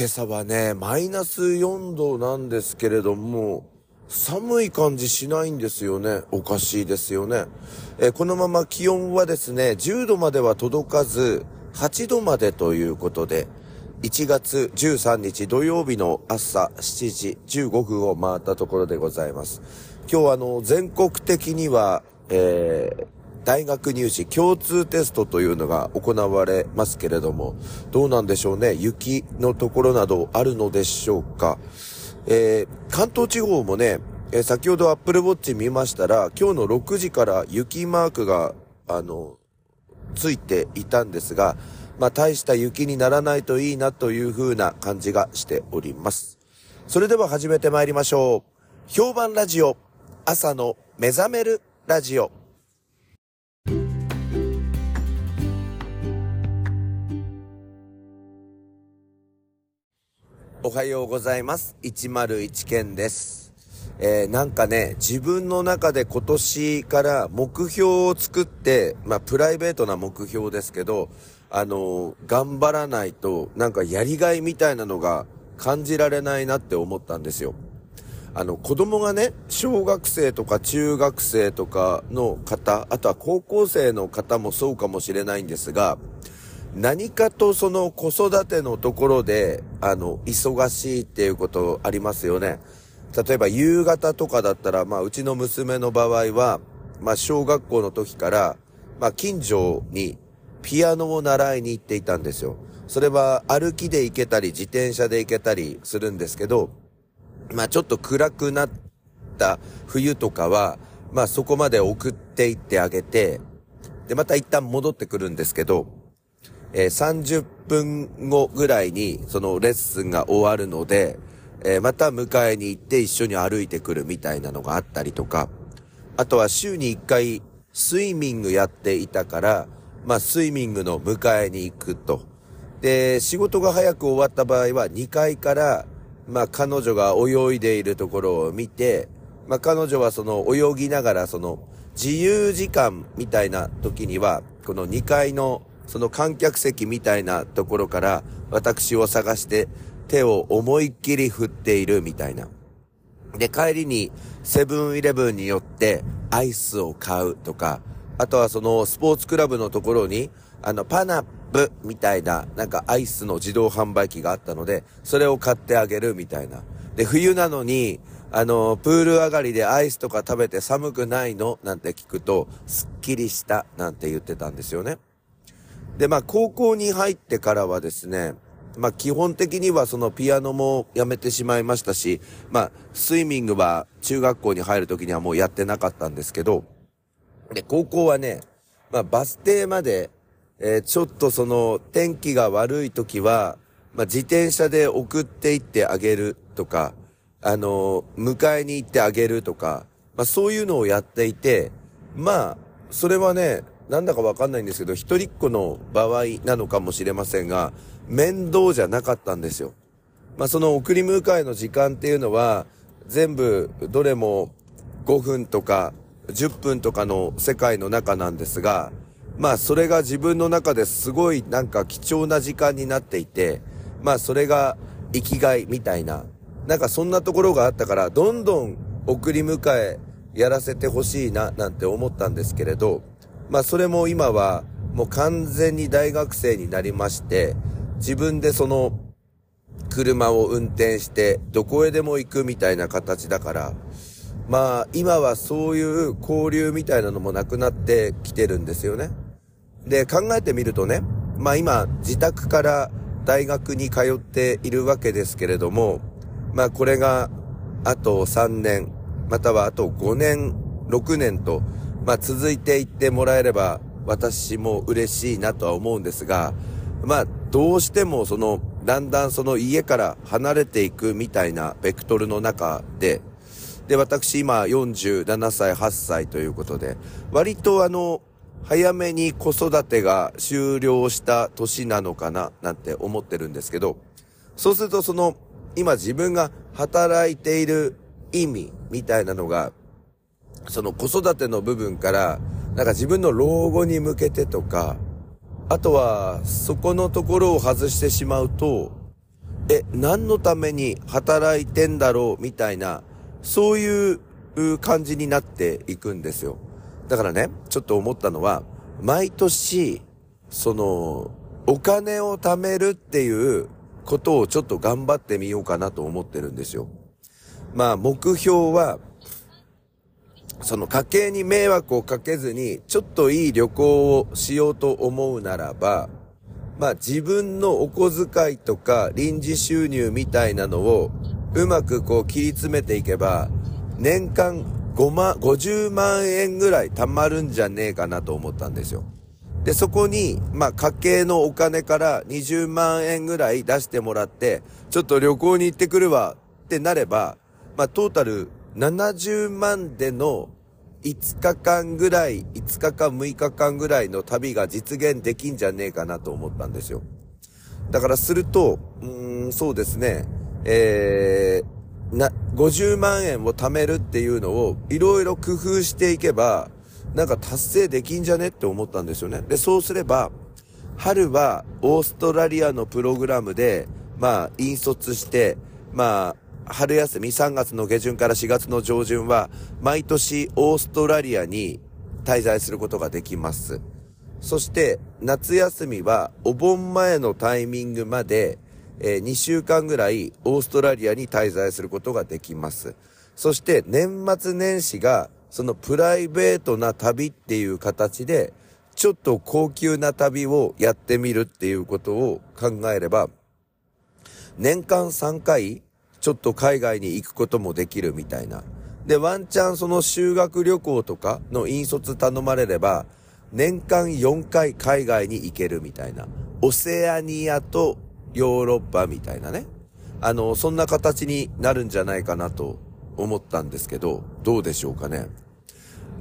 今朝はね、マイナス4度なんですけれども、寒い感じしないんですよね。おかしいですよね。えこのまま気温はですね、10度までは届かず、8度までということで、1月13日土曜日の朝7時15分を回ったところでございます。今日はあの、全国的には、えー、大学入試共通テストというのが行われますけれども、どうなんでしょうね？雪のところなどあるのでしょうか？えー、関東地方もね、えー、先ほどアップルウォッチ見ましたら、今日の6時から雪マークが、あの、ついていたんですが、まあ、大した雪にならないといいなという風な感じがしております。それでは始めて参りましょう。評判ラジオ、朝の目覚めるラジオ。おはようございます。101件です。えー、なんかね、自分の中で今年から目標を作って、まあ、プライベートな目標ですけど、あのー、頑張らないと、なんかやりがいみたいなのが感じられないなって思ったんですよ。あの、子供がね、小学生とか中学生とかの方、あとは高校生の方もそうかもしれないんですが、何かとその子育てのところで、あの、忙しいっていうことありますよね。例えば夕方とかだったら、まあ、うちの娘の場合は、まあ、小学校の時から、まあ、近所にピアノを習いに行っていたんですよ。それは歩きで行けたり、自転車で行けたりするんですけど、まあ、ちょっと暗くなった冬とかは、まあ、そこまで送って行ってあげて、で、また一旦戻ってくるんですけど、えー、30分後ぐらいにそのレッスンが終わるので、えー、また迎えに行って一緒に歩いてくるみたいなのがあったりとか、あとは週に1回スイミングやっていたから、まあスイミングの迎えに行くと。で、仕事が早く終わった場合は2階から、まあ彼女が泳いでいるところを見て、まあ彼女はその泳ぎながらその自由時間みたいな時には、この2階のその観客席みたいなところから私を探して手を思いっきり振っているみたいな。で、帰りにセブンイレブンによってアイスを買うとか、あとはそのスポーツクラブのところに、あの、パナップみたいな、なんかアイスの自動販売機があったので、それを買ってあげるみたいな。で、冬なのに、あの、プール上がりでアイスとか食べて寒くないの？なんて聞くと、すっきりしたなんて言ってたんですよね。で、まあ、高校に入ってからはですね、まあ、基本的にはそのピアノもやめてしまいましたし、まあ、スイミングは中学校に入る時にはもうやってなかったんですけど、で、高校はね、まあ、バス停まで、えー、ちょっとその天気が悪い時は、まあ、自転車で送って行ってあげるとか、あのー、迎えに行ってあげるとか、まあ、そういうのをやっていて、まあ、それはね、なんだかわかんないんですけど、一人っ子の場合なのかもしれませんが、面倒じゃなかったんですよ。まあ、その送り迎えの時間っていうのは、全部、どれも5分とか10分とかの世界の中なんですが、まあ、それが自分の中ですごいなんか貴重な時間になっていて、まあ、それが生きがいみたいな、なんかそんなところがあったから、どんどん送り迎えやらせてほしいな、なんて思ったんですけれど、まあそれも今はもう完全に大学生になりまして、自分でその車を運転してどこへでも行くみたいな形だから、まあ今はそういう交流みたいなのもなくなってきてるんですよね。で、考えてみるとね、まあ今自宅から大学に通っているわけですけれども、まあこれがあと3年、またはあと5年、6年と、まあ続いていってもらえれば私も嬉しいなとは思うんですが、まあどうしてもそのだんだんその家から離れていくみたいなベクトルの中で、で私今47歳8歳ということで、割とあの早めに子育てが終了した年なのかななんて思ってるんですけど、そうするとその今自分が働いている意味みたいなのがその子育ての部分から、なんか自分の老後に向けてとか、あとは、そこのところを外してしまうと、え、何のために働いてんだろうみたいな、そういう感じになっていくんですよ。だからね、ちょっと思ったのは、毎年、その、お金を貯めるっていうことをちょっと頑張ってみようかなと思ってるんですよ。まあ、目標は、その家計に迷惑をかけずに、ちょっといい旅行をしようと思うならば、まあ自分のお小遣いとか臨時収入みたいなのをうまくこう切り詰めていけば、年間5万、50万円ぐらい貯まるんじゃねえかなと思ったんですよ。で、そこに、まあ家計のお金から20万円ぐらい出してもらって、ちょっと旅行に行ってくるわってなれば、まあトータル70万での5日間ぐらい、5日間6日間ぐらいの旅が実現できんじゃねえかなと思ったんですよ。だからすると、うーん、そうですね、えー、な、50万円を貯めるっていうのをいろいろ工夫していけば、なんか達成できんじゃねって思ったんですよね。で、そうすれば、春はオーストラリアのプログラムで、まあ、引率して、まあ、春休み3月の下旬から4月の上旬は、毎年オーストラリアに滞在することができます。そして、夏休みはお盆前のタイミングまで、えー、2週間ぐらいオーストラリアに滞在することができます。そして年末年始がそのプライベートな旅っていう形でちょっと高級な旅をやってみるっていうことを考えれば年間3回ちょっと海外に行くこともできるみたいな。で、ワンチャンその修学旅行とかの引率頼まれれば、年間4回海外に行けるみたいな。オセアニアとヨーロッパみたいなね。あの、そんな形になるんじゃないかなと思ったんですけど、どうでしょうかね。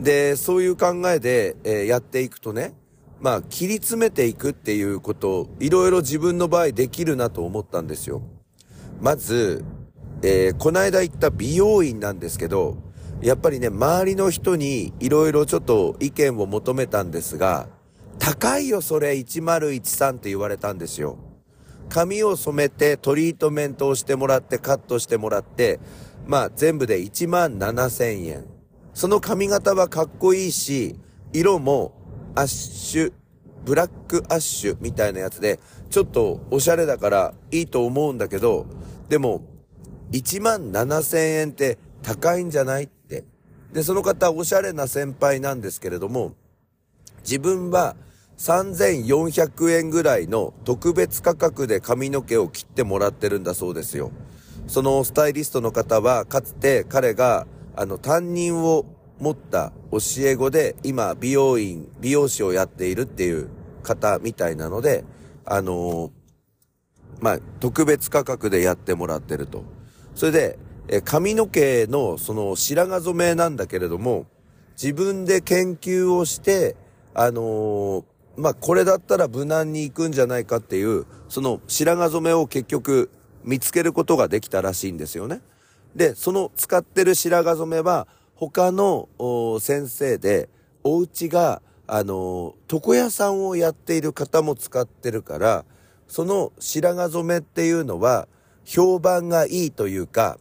で、そういう考えで、えー、やっていくとね、まあ、切り詰めていくっていうことを、いろいろ自分の場合できるなと思ったんですよ。まず、えー、この間行った美容院なんですけど、やっぱりね、周りの人にいろいろちょっと意見を求めたんですが、高いよそれ1013って言われたんですよ。髪を染めてトリートメントをしてもらってカットしてもらって、まあ全部で1万7000円。その髪型はかっこいいし、色もアッシュ、ブラックアッシュみたいなやつで、ちょっとおしゃれだからいいと思うんだけど、でも1万7000円って高いんじゃない？って。で、その方おしゃれな先輩なんですけれども、自分は3400円ぐらいの特別価格で髪の毛を切ってもらってるんだそうですよ。そのスタイリストの方は、かつて彼が、あの、担任を持った教え子で、今、美容院、美容師をやっているっていう方みたいなので、あのー、まあ、特別価格でやってもらってると。それで、え髪の毛のその白髪染めなんだけれども、自分で研究をして、あのー、まあ、これだったら無難に行くんじゃないかっていう、その白髪染めを結局見つけることができたらしいんですよね。で、その使ってる白髪染めは、他の先生で、お家が、あのー、床屋さんをやっている方も使ってるから、その白髪染めっていうのは、評判がいいというか、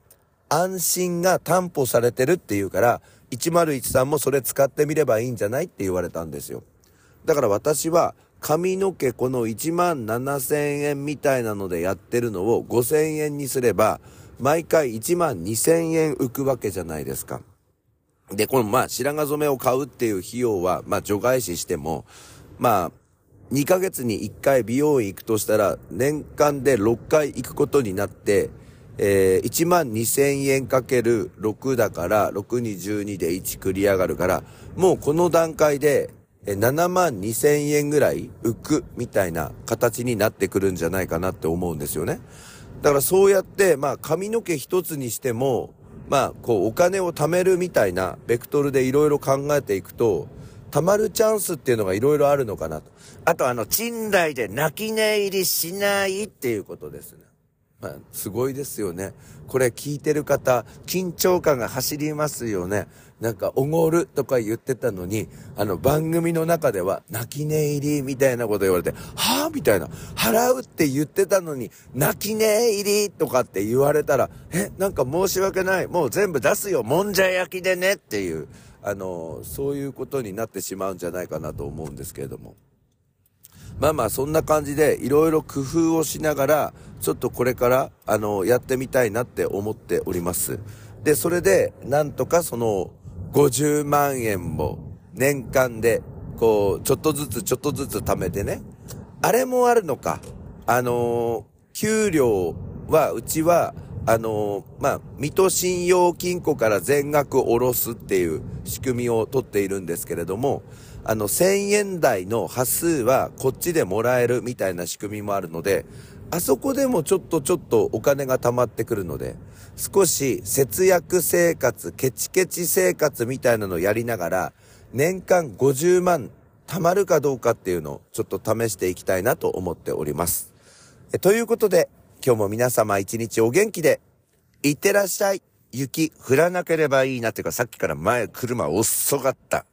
安心が担保されてるっていうから、101んもそれ使ってみればいいんじゃないって言われたんですよ。だから私は、髪の毛この1万7000円みたいなのでやってるのを5000円にすれば、毎回1万2000円浮くわけじゃないですか。で、このまあ白髪染めを買うっていう費用は、まあ除外視しても、まあ2ヶ月に1回美容院行くとしたら、年間で6回行くことになって、えー、1万2000円かける6だから、6に12で1繰り上がるから、もうこの段階で、7万2000円ぐらい浮くみたいな形になってくるんじゃないかなって思うんですよね。だからそうやって、まあ髪の毛一つにしても、まあこうお金を貯めるみたいなベクトルでいろいろ考えていくと、貯まるチャンスっていうのがいろいろあるのかなと。あとあの、賃貸で泣き寝入りしないっていうことですね。まあ、すごいですよね。これ聞いてる方、緊張感が走りますよね。なんか、おごるとか言ってたのに、あの、番組の中では、泣き寝入りみたいなこと言われて、はぁみたいな。払うって言ってたのに、泣き寝入りとかって言われたら、え、なんか申し訳ない。もう全部出すよ。もんじゃ焼きでねっていう、あの、そういうことになってしまうんじゃないかなと思うんですけれども。まあまあそんな感じでいろいろ工夫をしながら、ちょっとこれからあの、やってみたいなって思っております。で、それで、なんとかその、50万円も年間で、こう、ちょっとずつちょっとずつ貯めてね。あれもあるのか。あのー、給料は、うちは、あのー、まあ、水戸信用金庫から全額下ろすっていう仕組みを取っているんですけれども、あの、1000円台の端数はこっちでもらえるみたいな仕組みもあるので、あそこでもちょっとちょっとお金が貯まってくるので、少し節約生活、ケチケチ生活みたいなのをやりながら、年間50万貯まるかどうかっていうのをちょっと試していきたいなと思っております。ということで、今日も皆様一日お元気で、いってらっしゃい。雪降らなければいいなっていうか、さっきから前車遅かった。